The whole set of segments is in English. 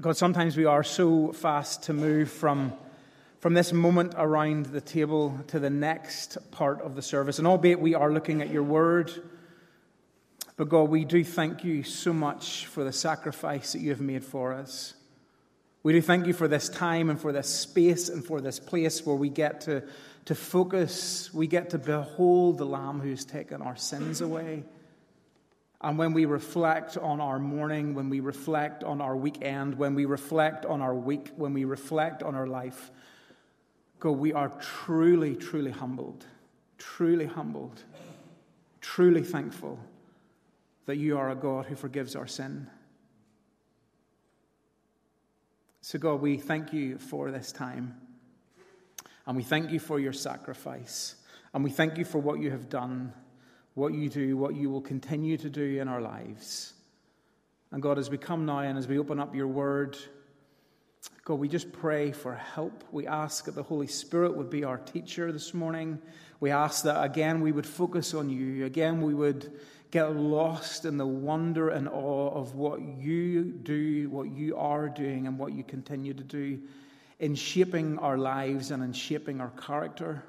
God, sometimes we are so fast to move from, from this moment around the table to the next part of the service. And albeit we are looking at your word, but God, we do thank you so much for the sacrifice that you have made for us. We do thank you for this time and for this space and for this place where we get to, to focus, we get to behold the Lamb who's taken our sins away. And when we reflect on our morning, when we reflect on our weekend, when we reflect on our week, when we reflect on our life, God, we are truly, truly humbled, truly humbled, truly thankful that you are a God who forgives our sin. So, God, we thank you for this time. And we thank you for your sacrifice. And we thank you for what you have done, what you do, what you will continue to do in our lives. And God, as we come now and as we open up your word, God, we just pray for help. We ask that the Holy Spirit would be our teacher this morning. We ask that again we would focus on you. Again, we would get lost in the wonder and awe of what you do, what you are doing, and what you continue to do in shaping our lives and in shaping our character.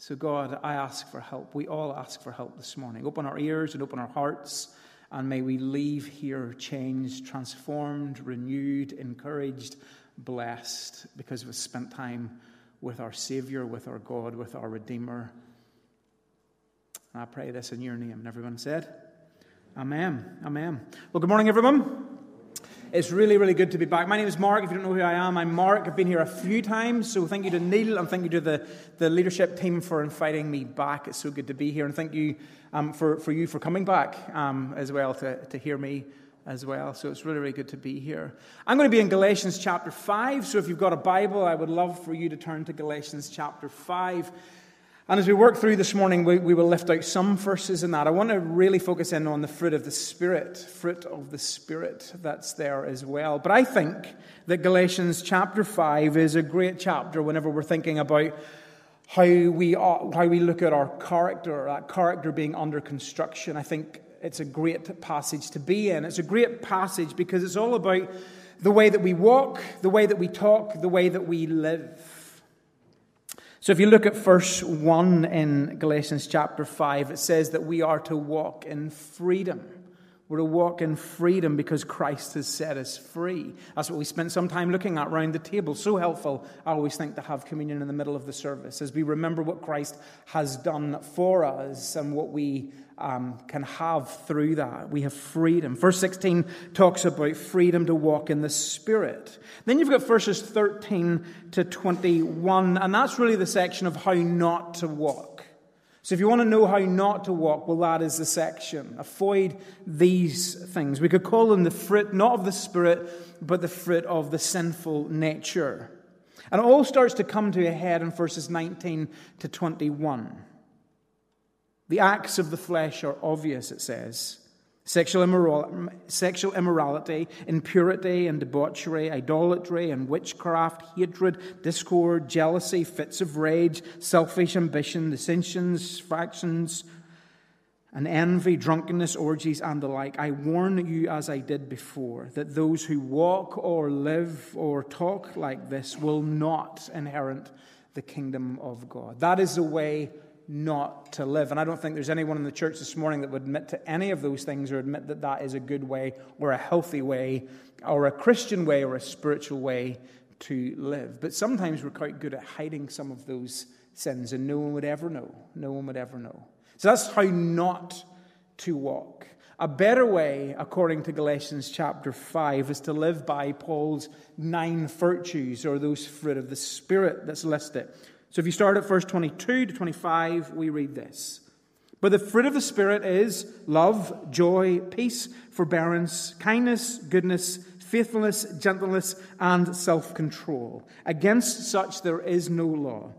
So, God, I ask for help. We all ask for help this morning. Open our ears and open our hearts, and may we leave here changed, transformed, renewed, encouraged, blessed, because we've spent time with our Savior, with our God, with our Redeemer. And I pray this in your name. And everyone said, Amen. Amen. Well, good morning, everyone. It's really, really good to be back. My name is Mark. If you don't know who I am, I'm Mark. I've been here a few times, so thank you to Neil and thank you to the, the leadership team for inviting me back. It's so good to be here, and thank you um, for, for you for coming back um, as well to, to hear me as well. So it's really, really good to be here. I'm going to be in Galatians chapter 5, so if you've got a Bible, I would love for you to turn to Galatians chapter 5. And as we work through this morning, we, we, will lift out some verses in that. I want to really focus in on the fruit of the Spirit, fruit of the Spirit that's there as well. But I think that Galatians chapter 5 is a great chapter whenever we're thinking about how we, how we look at our character, that character being under construction. I think it's a great passage to be in. It's a great passage because it's all about the way that we walk, the way that we talk, the way that we live. So if you look at verse 1 in Galatians chapter 5, it says that we are to walk in freedom. We're to walk in freedom because Christ has set us free. That's what we spent some time looking at around the table. So helpful, I always think, to have communion in the middle of the service as we remember what Christ has done for us and what we um, can have through that. We have freedom. Verse 16 talks about freedom to walk in the Spirit. Then you've got verses 13 to 21, and that's really the section of how not to walk. So if you want to know how not to walk, well, that is the section. Avoid these things. We could call them the fruit, not of the Spirit, but the fruit of the sinful nature. And it all starts to come to a head in verses 19 to 21. The acts of the flesh are obvious, it says sexual, immoral, sexual immorality, impurity and debauchery, idolatry and witchcraft, hatred, discord, jealousy, fits of rage, selfish ambition, dissensions, factions, and envy, drunkenness, orgies, and the like. I warn you, as I did before, that those who walk or live or talk like this will not inherit the kingdom of God. That is the way not to live. And I don't think there's anyone in the church this morning that would admit to any of those things or admit that that is a good way or a healthy way or a Christian way or a spiritual way to live. But sometimes we're quite good at hiding some of those sins and no one would ever know. No one would ever know. So that's how not to walk. A better way, according to Galatians chapter 5, is to live by Paul's nine virtues or those fruit of the Spirit that's listed. So if you start at verse 22 to 25, we read this. But the fruit of the Spirit is love, joy, peace, forbearance, kindness, goodness, faithfulness, gentleness, and self control. Against such there is no law.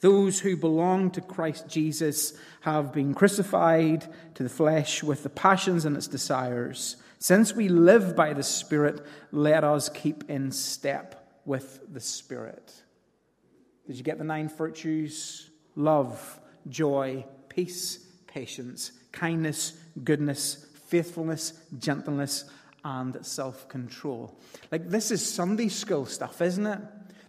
Those who belong to Christ Jesus have been crucified to the flesh with the passions and its desires. Since we live by the Spirit, let us keep in step with the Spirit. Did you get the nine virtues? Love, joy, peace, patience, kindness, goodness, faithfulness, gentleness, and self control. Like, this is Sunday school stuff, isn't it?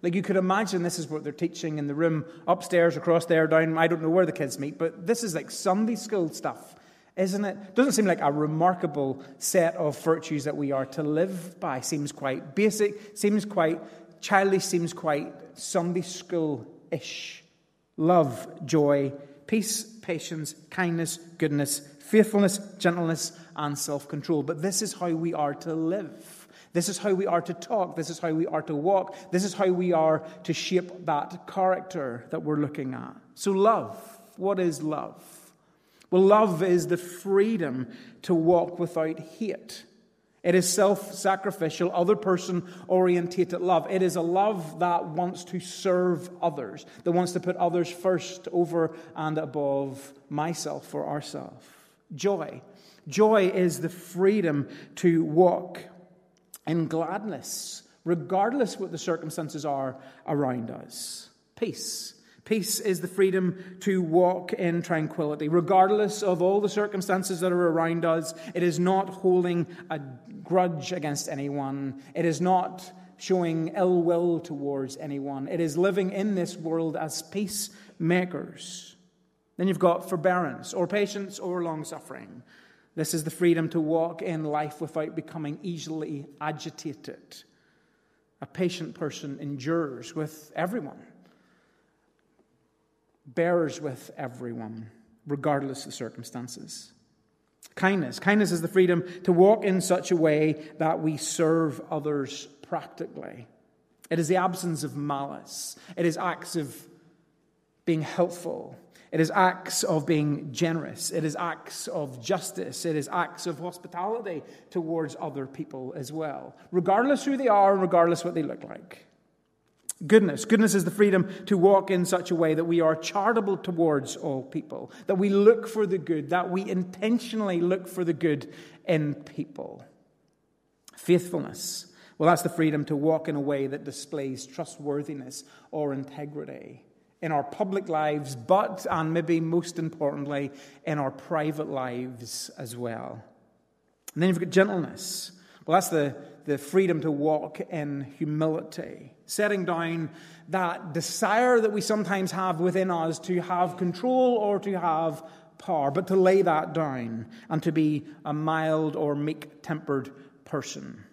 Like, you could imagine this is what they're teaching in the room upstairs, across there, down. I don't know where the kids meet, but this is like Sunday school stuff, isn't it? Doesn't seem like a remarkable set of virtues that we are to live by. Seems quite basic, seems quite childish, seems quite Sunday school ish. Love, joy, peace, patience, kindness, goodness, faithfulness, gentleness, and self control. But this is how we are to live. This is how we are to talk. This is how we are to walk. This is how we are to shape that character that we're looking at. So, love. What is love? Well, love is the freedom to walk without hate. It is self sacrificial, other person orientated love. It is a love that wants to serve others, that wants to put others first over and above myself or ourself. Joy. Joy is the freedom to walk in gladness, regardless what the circumstances are around us. Peace. Peace is the freedom to walk in tranquility, regardless of all the circumstances that are around us. It is not holding a grudge against anyone. It is not showing ill will towards anyone. It is living in this world as peacemakers. Then you've got forbearance, or patience, or long suffering. This is the freedom to walk in life without becoming easily agitated. A patient person endures with everyone, bears with everyone, regardless of circumstances. Kindness. Kindness is the freedom to walk in such a way that we serve others practically. It is the absence of malice, it is acts of being helpful, it is acts of being generous. It is acts of justice. It is acts of hospitality towards other people as well, regardless who they are and regardless what they look like. Goodness. Goodness is the freedom to walk in such a way that we are charitable towards all people, that we look for the good, that we intentionally look for the good in people. Faithfulness. Well, that's the freedom to walk in a way that displays trustworthiness or integrity in our public lives, but, and maybe most importantly, in our private lives as well. And then you've got gentleness. Well, that's the, the freedom to walk in humility, setting down that desire that we sometimes have within us to have control or to have power, but to lay that down and to be a mild or meek tempered person.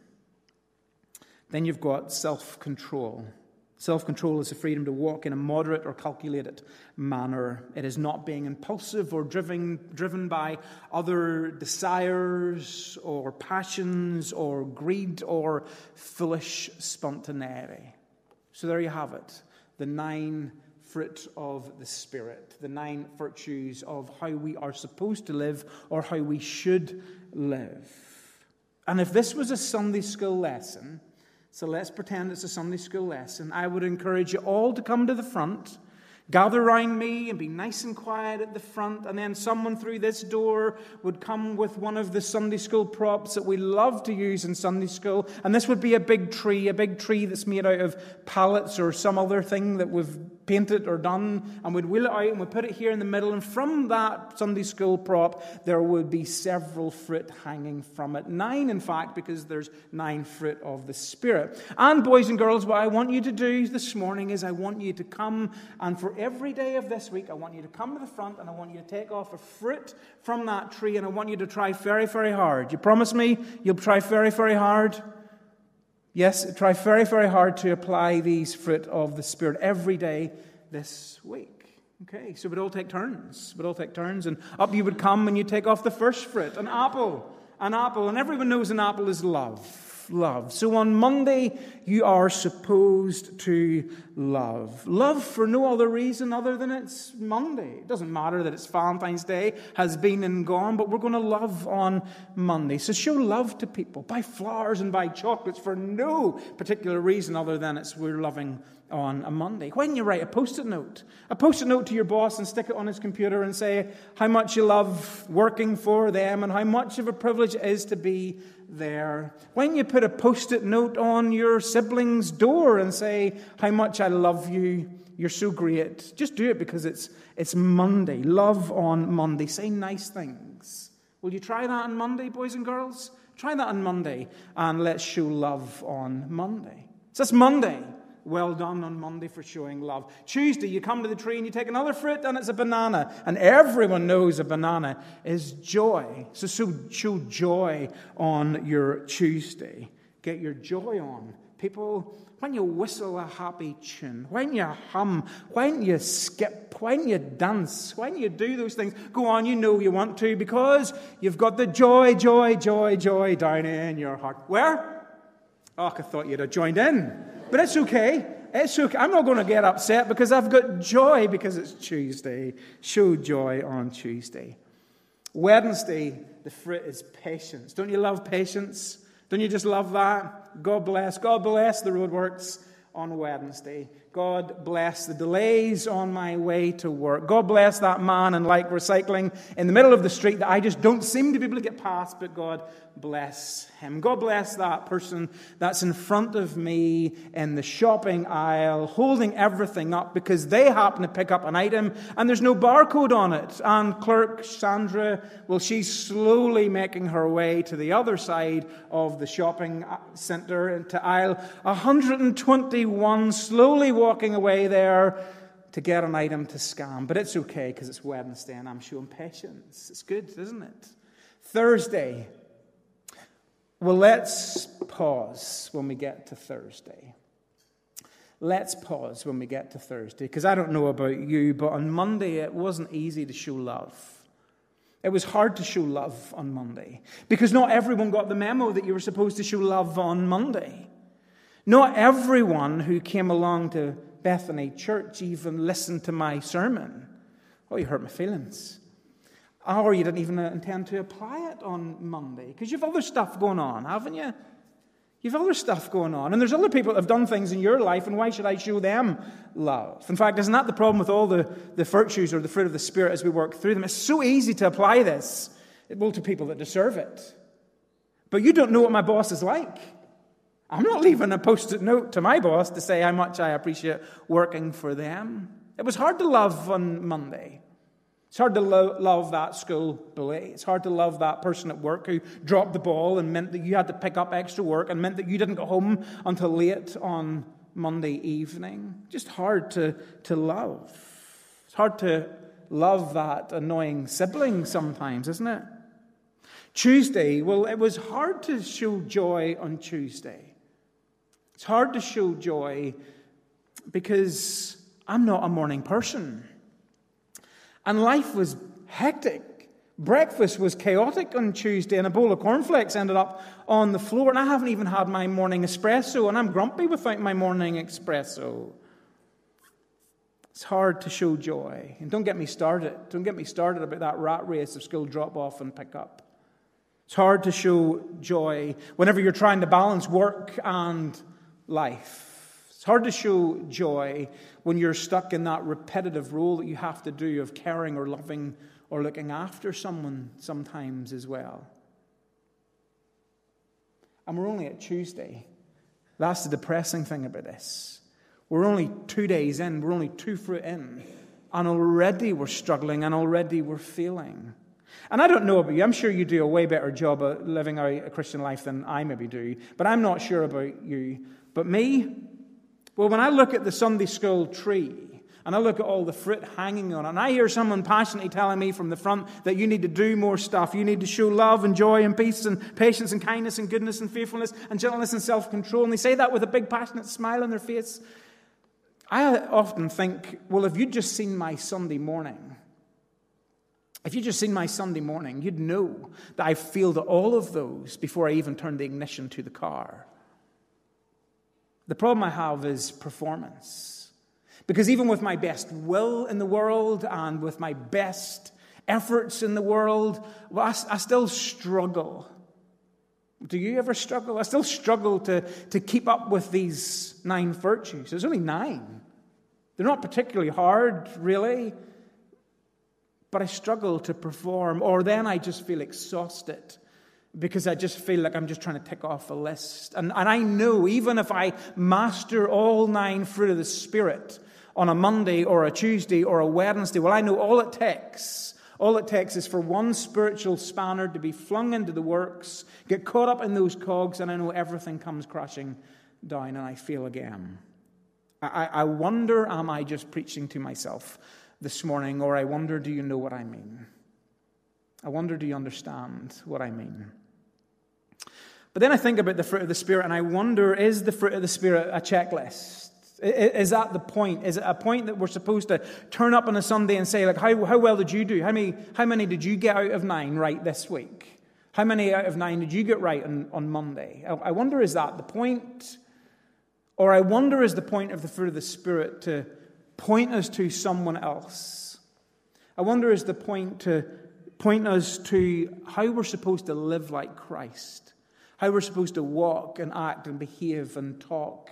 Then you've got self control. Self control is the freedom to walk in a moderate or calculated manner. It is not being impulsive or driven, driven by other desires or passions or greed or foolish spontaneity. So there you have it the nine fruit of the Spirit, the nine virtues of how we are supposed to live or how we should live. And if this was a Sunday school lesson, so let's pretend it's a Sunday school lesson. I would encourage you all to come to the front, gather around me, and be nice and quiet at the front. And then someone through this door would come with one of the Sunday school props that we love to use in Sunday school. And this would be a big tree, a big tree that's made out of pallets or some other thing that we've painted or done, and we'd wheel it out and we'd put it here in the middle. And from that Sunday school prop, there would be several fruit hanging from it. Nine, in fact, because there's nine fruit of the Spirit. And, boys and girls, what I want you to do this morning is I want you to come, and for every day of this week, I want you to come to the front and I want you to take off a fruit from that tree, and I want you to try very, very hard. You promise me you'll try very, very hard? Yes, try very, very hard to apply these fruit of the Spirit every day this week. Okay, so we'd all take turns. We'd all take turns, and up you would come and you take off the first fruit, an apple. An apple, and everyone knows an apple is love love. So on Monday, you are supposed to love. Love for no other reason other than it's Monday. It doesn't matter that it's Valentine's Day, has been and gone, but we're going to love on Monday. So show love to people. Buy flowers and buy chocolates for no particular reason other than it's we're loving on a Monday. When you write a post it note, a post it note to your boss and stick it on his computer and say how much you love working for them and how much of a privilege it is to be there. When you put a post it note on your sibling's door and say how much I love you, you're so great. Just do it because it's, it's Monday. Love on Monday. Say nice things. Will you try that on Monday, boys and girls? Try that on Monday, and let's show love on Monday. So that's Monday. Well done on Monday for showing love. Tuesday, you come to the tree and you take another fruit, and it's a banana. And everyone knows a banana is joy. So, so show joy on your Tuesday. Get your joy on. People, when you whistle a happy tune, when you hum, when you skip, when you dance, when you do those things, go on, you know you want to because you've got the joy, joy, joy, joy down in your heart. Where? Oh, I thought you'd have joined in. But it's okay. It's okay. I'm not going to get upset because I've got joy because it's Tuesday. Show joy on Tuesday. Wednesday, the fruit is patience. Don't you love patience? Don't you just love that? God bless. God bless the roadworks on Wednesday. God bless the delays on my way to work. God bless that man and like recycling in the middle of the street that I just don't seem to be able to get past, but God bless him. God bless that person that's in front of me in the shopping aisle holding everything up because they happen to pick up an item and there's no barcode on it. And clerk Sandra, well, she's slowly making her way to the other side of the shopping center to aisle 121, slowly walking away there to get an item to scan. But it's okay because it's Wednesday and I'm showing patience. It's good, isn't it? Thursday, well, let's pause when we get to Thursday. Let's pause when we get to Thursday, because I don't know about you, but on Monday it wasn't easy to show love. It was hard to show love on Monday, because not everyone got the memo that you were supposed to show love on Monday. Not everyone who came along to Bethany Church even listened to my sermon. Oh, you hurt my feelings. Or you didn't even intend to apply it on Monday because you've other stuff going on, haven't you? You've other stuff going on. And there's other people that have done things in your life, and why should I show them love? In fact, isn't that the problem with all the, the virtues or the fruit of the Spirit as we work through them? It's so easy to apply this, well, to people that deserve it. But you don't know what my boss is like. I'm not leaving a post it note to my boss to say how much I appreciate working for them. It was hard to love on Monday. It's hard to lo- love that school bully. It's hard to love that person at work who dropped the ball and meant that you had to pick up extra work and meant that you didn't go home until late on Monday evening. Just hard to, to love. It's hard to love that annoying sibling sometimes, isn't it? Tuesday, well, it was hard to show joy on Tuesday. It's hard to show joy because I'm not a morning person. And life was hectic. Breakfast was chaotic on Tuesday, and a bowl of cornflakes ended up on the floor. And I haven't even had my morning espresso, and I'm grumpy without my morning espresso. It's hard to show joy. And don't get me started. Don't get me started about that rat race of school drop off and pick up. It's hard to show joy whenever you're trying to balance work and life. It's hard to show joy when you're stuck in that repetitive role that you have to do of caring or loving or looking after someone sometimes as well. And we're only at Tuesday. That's the depressing thing about this. We're only two days in, we're only two fruit in, and already we're struggling and already we're failing. And I don't know about you, I'm sure you do a way better job of living out a Christian life than I maybe do, but I'm not sure about you. But me, well, when I look at the Sunday school tree, and I look at all the fruit hanging on it, and I hear someone passionately telling me from the front that you need to do more stuff. You need to show love and joy and peace and patience and kindness and goodness and faithfulness and gentleness and self control. And they say that with a big passionate smile on their face. I often think, well, if you'd just seen my Sunday morning, if you'd just seen my Sunday morning, you'd know that I failed all of those before I even turned the ignition to the car. The problem I have is performance. Because even with my best will in the world and with my best efforts in the world, well, I, I still struggle. Do you ever struggle? I still struggle to, to keep up with these nine virtues. There's only nine. They're not particularly hard, really, but I struggle to perform, or then I just feel exhausted because I just feel like I'm just trying to tick off a list. And, and I know even if I master all nine fruit of the Spirit on a Monday or a Tuesday or a Wednesday, well, I know all it takes, All it takes is for one spiritual spanner to be flung into the works, get caught up in those cogs, and I know everything comes crashing down and I fail again. I, I wonder, am I just preaching to myself this morning, or I wonder, do you know what I mean? I wonder, do you understand what I mean? But then I think about the fruit of the Spirit, and I wonder, is the fruit of the Spirit a checklist? Is that the point? Is it a point that we're supposed to turn up on a Sunday and say, like, how, how well did you do? How many, how many did you get out of nine right this week? How many out of nine did you get right on, on Monday? I, I wonder, is that the point? Or I wonder, is the point of the fruit of the Spirit to point us to someone else? I wonder, is the point to point us to how we're supposed to live like Christ? How we're supposed to walk and act and behave and talk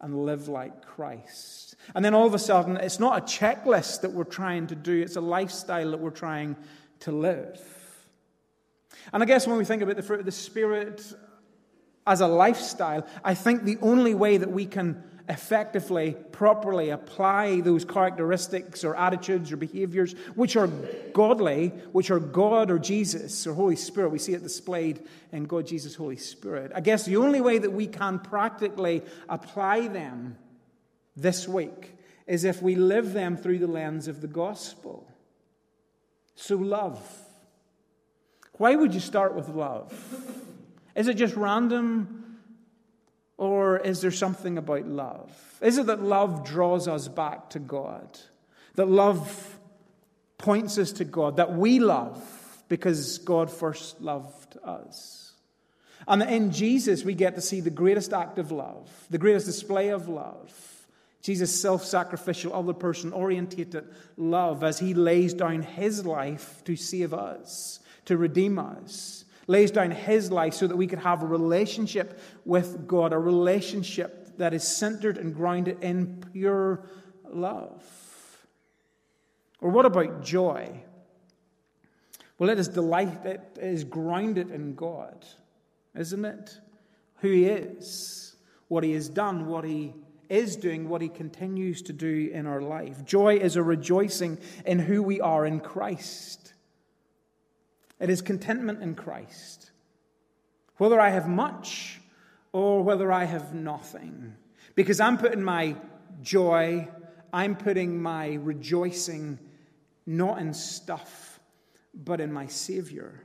and live like Christ. And then all of a sudden, it's not a checklist that we're trying to do, it's a lifestyle that we're trying to live. And I guess when we think about the fruit of the Spirit as a lifestyle, I think the only way that we can effectively, properly apply those characteristics or attitudes or behaviors which are godly, which are God or Jesus or Holy Spirit. We see it displayed in God, Jesus, Holy Spirit. I guess the only way that we can practically apply them this week is if we live them through the lens of the gospel. So, love. Why would you start with love? Is it just random? Or is there something about love? Is it that love draws us back to God? That love points us to God? That we love because God first loved us? And that in Jesus, we get to see the greatest act of love, the greatest display of love. Jesus' self sacrificial, other person orientated love as he lays down his life to save us, to redeem us lays down his life so that we could have a relationship with God, a relationship that is centered and grounded in pure love. Or what about joy? Well, it is delight, it is grounded in God, isn't it? Who He is, what He has done, what He is doing, what He continues to do in our life. Joy is a rejoicing in who we are in Christ. It is contentment in Christ. Whether I have much or whether I have nothing. Because I'm putting my joy, I'm putting my rejoicing not in stuff, but in my Savior.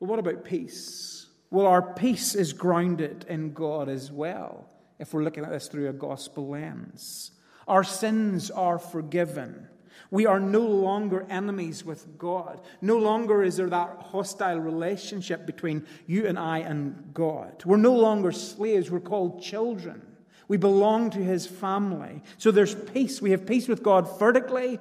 Well, what about peace? Well, our peace is grounded in God as well, if we're looking at this through a gospel lens. Our sins are forgiven. We are no longer enemies with God. No longer is there that hostile relationship between you and I and God. We're no longer slaves, we're called children. We belong to his family. So there's peace. We have peace with God vertically.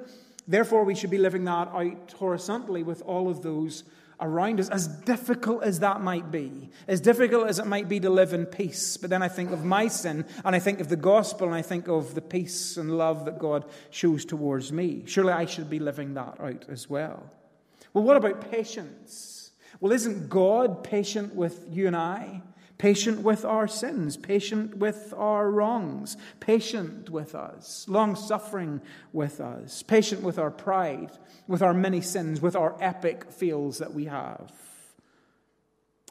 Therefore, we should be living that out horizontally with all of those around us, as difficult as that might be, as difficult as it might be to live in peace. But then I think of my sin, and I think of the gospel, and I think of the peace and love that God shows towards me. Surely I should be living that out as well. Well, what about patience? Well, isn't God patient with you and I? Patient with our sins, patient with our wrongs, patient with us, long suffering with us, patient with our pride, with our many sins, with our epic fails that we have.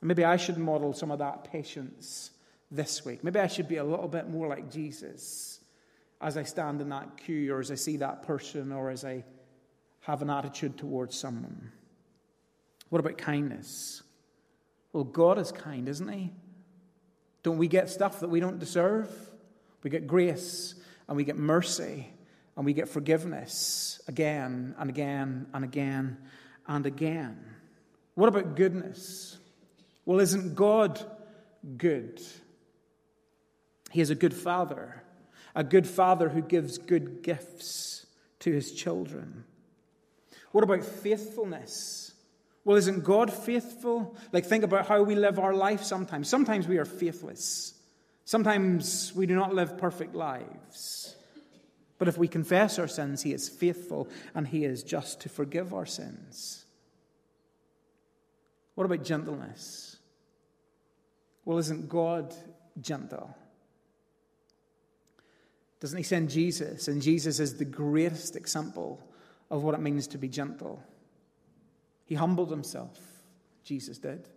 Maybe I should model some of that patience this week. Maybe I should be a little bit more like Jesus as I stand in that queue or as I see that person or as I have an attitude towards someone. What about kindness? Well, God is kind, isn't He? Don't we get stuff that we don't deserve? We get grace and we get mercy and we get forgiveness again and again and again and again. What about goodness? Well, isn't God good? He is a good father, a good father who gives good gifts to his children. What about faithfulness? Well, isn't God faithful? Like, think about how we live our life sometimes. Sometimes we are faithless. Sometimes we do not live perfect lives. But if we confess our sins, He is faithful and He is just to forgive our sins. What about gentleness? Well, isn't God gentle? Doesn't He send Jesus? And Jesus is the greatest example of what it means to be gentle. He humbled himself, Jesus did.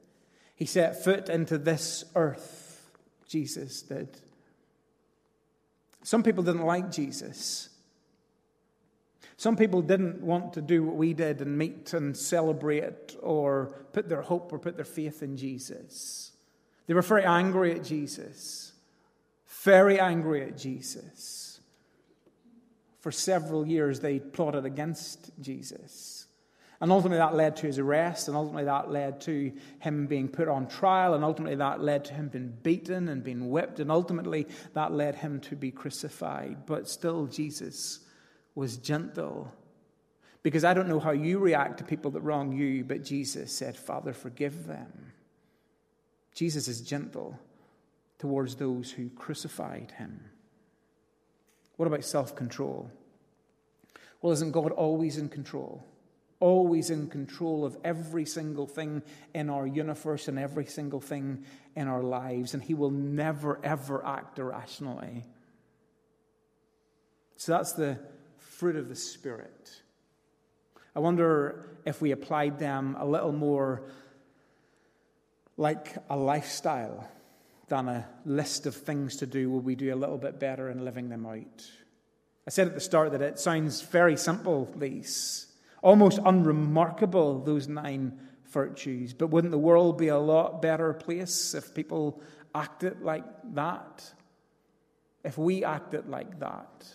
He set foot into this earth, Jesus did. Some people didn't like Jesus. Some people didn't want to do what we did and meet and celebrate or put their hope or put their faith in Jesus. They were very angry at Jesus, very angry at Jesus. For several years, they plotted against Jesus. And ultimately, that led to his arrest, and ultimately, that led to him being put on trial, and ultimately, that led to him being beaten and being whipped, and ultimately, that led him to be crucified. But still, Jesus was gentle. Because I don't know how you react to people that wrong you, but Jesus said, Father, forgive them. Jesus is gentle towards those who crucified him. What about self control? Well, isn't God always in control? Always in control of every single thing in our universe and every single thing in our lives, and He will never, ever act irrationally. So that's the fruit of the Spirit. I wonder if we applied them a little more like a lifestyle than a list of things to do, will we do a little bit better in living them out? I said at the start that it sounds very simple, these. Almost unremarkable, those nine virtues. But wouldn't the world be a lot better place if people acted like that? If we acted like that?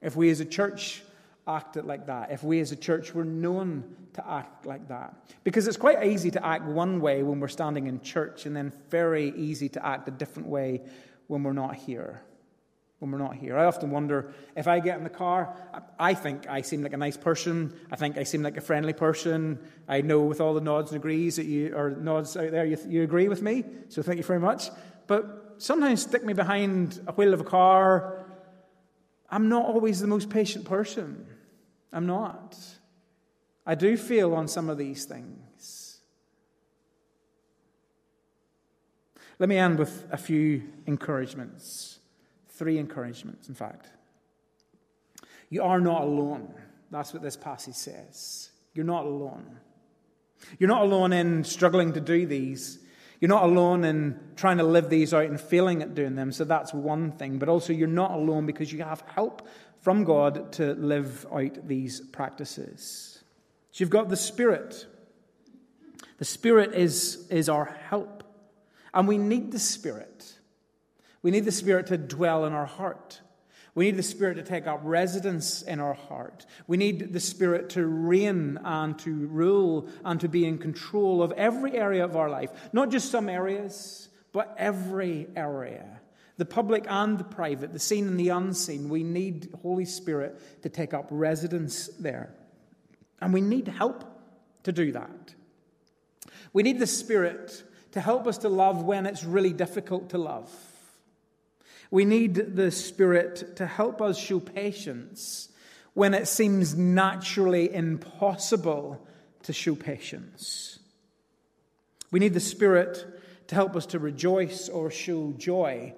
If we as a church acted like that? If we as a church were known to act like that? Because it's quite easy to act one way when we're standing in church, and then very easy to act a different way when we're not here when we're not here. I often wonder if I get in the car, I think I seem like a nice person. I think I seem like a friendly person. I know with all the nods and agrees that you, or nods out there, you, you agree with me. So thank you very much. But sometimes stick me behind a wheel of a car. I'm not always the most patient person. I'm not. I do feel on some of these things. Let me end with a few encouragements. Three encouragements, in fact. You are not alone. That's what this passage says. You're not alone. You're not alone in struggling to do these. You're not alone in trying to live these out and failing at doing them. So that's one thing. But also, you're not alone because you have help from God to live out these practices. So you've got the Spirit. The Spirit is, is our help. And we need the Spirit. We need the Spirit to dwell in our heart. We need the Spirit to take up residence in our heart. We need the Spirit to reign and to rule and to be in control of every area of our life. Not just some areas, but every area. The public and the private, the seen and the unseen. We need Holy Spirit to take up residence there. And we need help to do that. We need the Spirit to help us to love when it's really difficult to love. We need the Spirit to help us show patience when it seems naturally impossible to show patience. We need the Spirit to help us to rejoice or show joy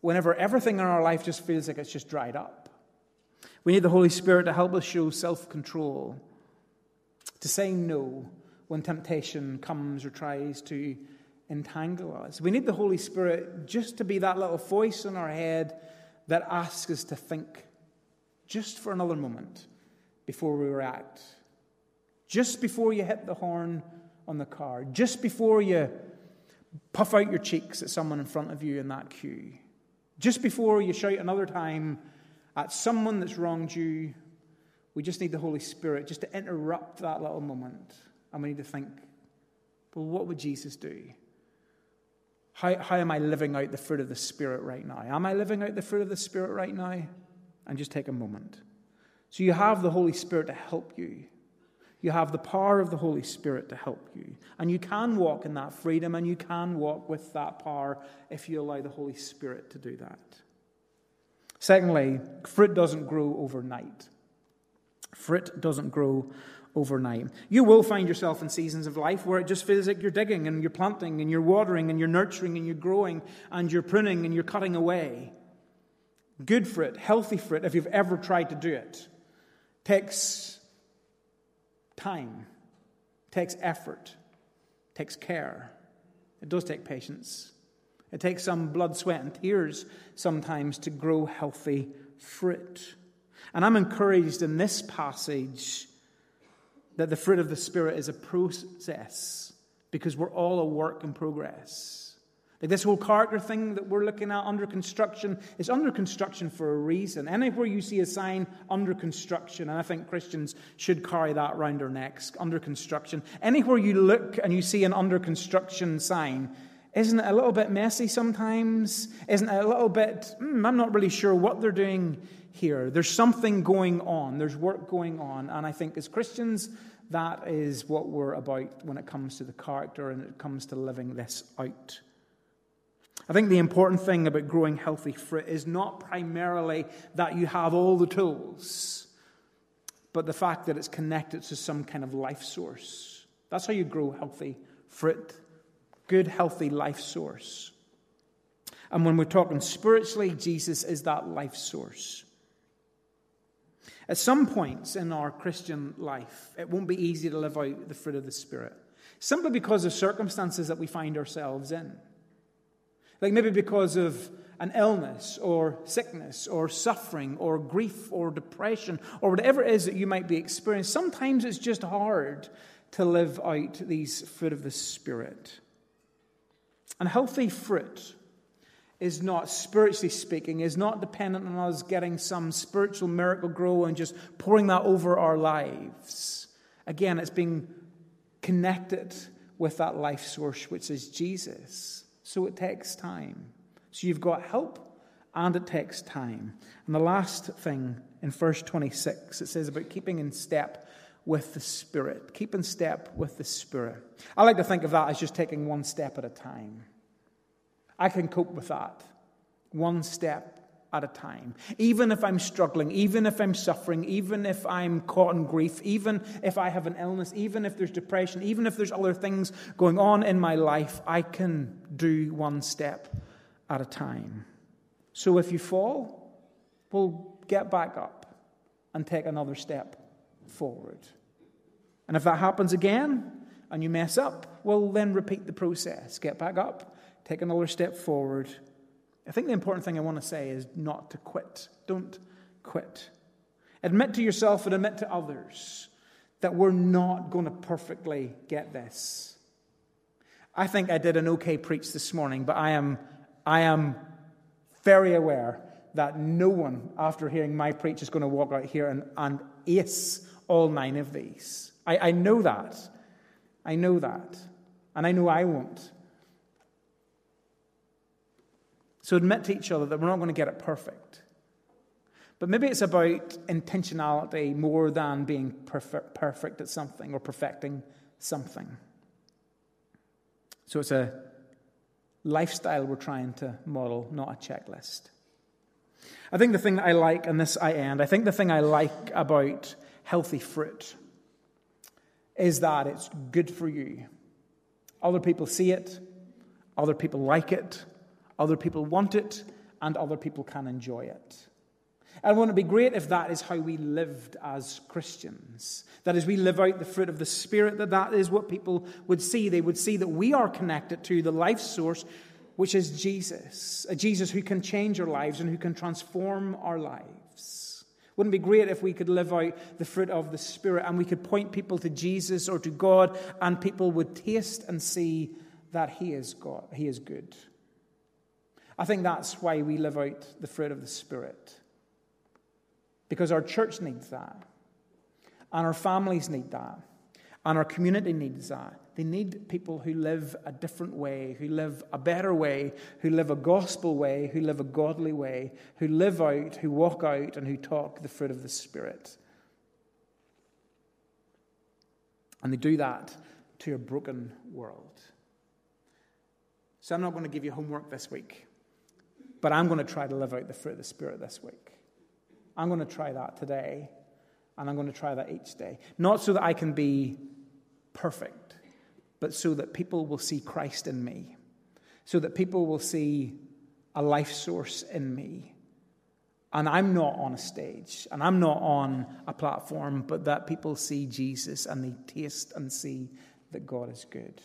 whenever everything in our life just feels like it's just dried up. We need the Holy Spirit to help us show self control, to say no when temptation comes or tries to entangle us. We need the Holy Spirit just to be that little voice in our head that asks us to think just for another moment before we react. Just before you hit the horn on the car. Just before you puff out your cheeks at someone in front of you in that queue. Just before you shout another time at someone that's wronged you. We just need the Holy Spirit just to interrupt that little moment. And we need to think, well, what would Jesus do? How, how am I living out the fruit of the Spirit right now? Am I living out the fruit of the Spirit right now? And just take a moment. So you have the Holy Spirit to help you. You have the power of the Holy Spirit to help you. And you can walk in that freedom and you can walk with that power if you allow the Holy Spirit to do that. Secondly, fruit doesn't grow overnight. Fruit doesn't grow overnight. You will find yourself in seasons of life where it just feels like you're digging and you're planting and you're watering and you're nurturing and you're growing and you're pruning and you're cutting away. Good fruit, healthy fruit, if you've ever tried to do it, takes time, takes effort, takes care. It does take patience. It takes some blood, sweat, and tears sometimes to grow healthy fruit. And I'm encouraged in this passage that the fruit of the Spirit is a process because we're all a work in progress. Like this whole character thing that we're looking at under construction is under construction for a reason. Anywhere you see a sign under construction, and I think Christians should carry that round their necks, under construction. Anywhere you look and you see an under construction sign, isn't it a little bit messy sometimes? Isn't it a little bit, mm, I'm not really sure what they're doing here. There's something going on, there's work going on. And I think as Christians, that is what we're about when it comes to the character and it comes to living this out. I think the important thing about growing healthy fruit is not primarily that you have all the tools, but the fact that it's connected to some kind of life source. That's how you grow healthy fruit. Good, healthy life source. And when we're talking spiritually, Jesus is that life source. At some points in our Christian life, it won't be easy to live out the fruit of the Spirit, simply because of circumstances that we find ourselves in. Like maybe because of an illness or sickness or suffering or grief or depression or whatever it is that you might be experiencing. Sometimes it's just hard to live out these fruit of the Spirit. And healthy fruit is not, spiritually speaking, is not dependent on us getting some spiritual Miracle-Gro and just pouring that over our lives. Again, it's being connected with that life source, which is Jesus. So it takes time. So you've got help and it takes time. And the last thing in verse 26, it says about keeping in step with the Spirit. Keep in step with the Spirit. I like to think of that as just taking one step at a time. I can cope with that. One step at a time. Even if I'm struggling, even if I'm suffering, even if I'm caught in grief, even if I have an illness, even if there's depression, even if there's other things going on in my life, I can do one step at a time. So if you fall, well, get back up and take another step forward. And if that happens again and you mess up, well, then repeat the process. Get back up, take another step forward I think the important thing I want to say is not to quit. Don't quit. Admit to yourself and admit to others that we're not going to perfectly get this. I think I did an okay preach this morning, but I am, I am very aware that no one, after hearing my preach, is going to walk out here and, and ace all nine of these. I, I know that. I know that. And I know I won't. So admit to each other that we're not going to get it perfect. But maybe it's about intentionality more than being perfect, at something or perfecting something. So it's a lifestyle we're trying to model, not a checklist. I think the thing that I like, and this I end, I think the thing I like about healthy fruit is that it's good for you. Other people see it, other people like it, other people want it, and other people can enjoy it. And wouldn't it be great if that is how we lived as Christians? That as we live out the fruit of the Spirit, that that is what people would see. They would see that we are connected to the life source, which is Jesus, a Jesus who can change our lives and who can transform our lives. Wouldn't it be great if we could live out the fruit of the Spirit and we could point people to Jesus or to God and people would taste and see that He is God, He is good. I think that's why we live out the fruit of the Spirit. Because our church needs that. And our families need that. And our community needs that. They need people who live a different way, who live a better way, who live a gospel way, who live a godly way, who live out, who walk out, and who talk the fruit of the Spirit. And they do that to a broken world. So I'm not going to give you homework this week. But I'm going to try to live out the fruit of the Spirit this week. I'm going to try that today, and I'm going to try that each day. Not so that I can be perfect, but so that people will see Christ in me, so that people will see a life source in me, And I'm not on a stage and I'm not on a platform, but that people see Jesus and they taste and see that God is good.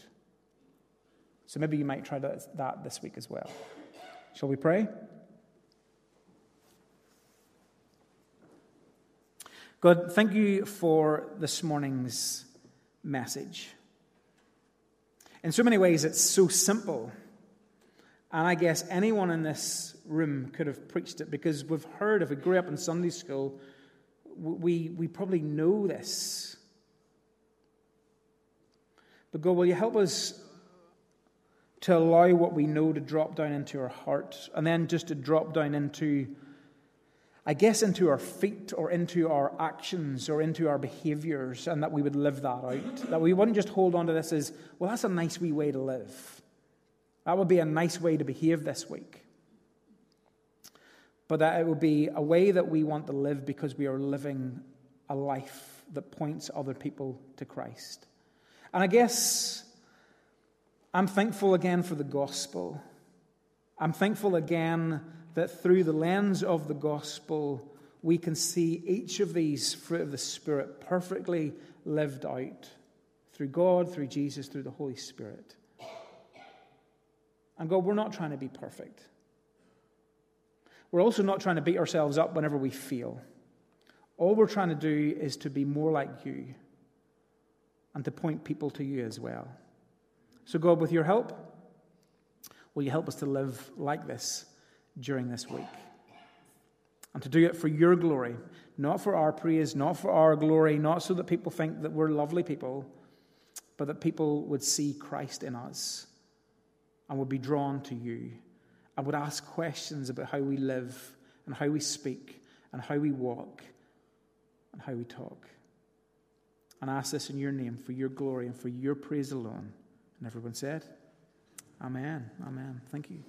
So maybe you might try that this week as well. Shall we pray? God, thank you for this morning's message. In so many ways, it's so simple. And I guess anyone in this room could have preached it because we've heard, if we grew up in Sunday school, we, we probably know this. But God, will you help us to allow what we know to drop down into our hearts, and then just to drop down into, I guess, into our feet or into our actions or into our behaviors and that we would live that out. That we wouldn't just hold on to this as, well, that's a nice wee way to live. That would be a nice way to behave this week. But that it would be a way that we want to live because we are living a life that points other people to Christ. And I guess I'm thankful again for the gospel. I'm thankful again that through the lens of the gospel, we can see each of these fruit of the Spirit perfectly lived out through God, through Jesus, through the Holy Spirit. And God, we're not trying to be perfect. We're also not trying to beat ourselves up whenever we fail. All we're trying to do is to be more like you and to point people to you as well. So, God, with your help, will you help us to live like this during this week? And to do it for your glory, not for our praise, not for our glory, not so that people think that we're lovely people, but that people would see Christ in us and would be drawn to you and would ask questions about how we live and how we speak and how we walk and how we talk. And I ask this in your name for your glory and for your praise alone. And everyone said, Amen. Amen. Thank you.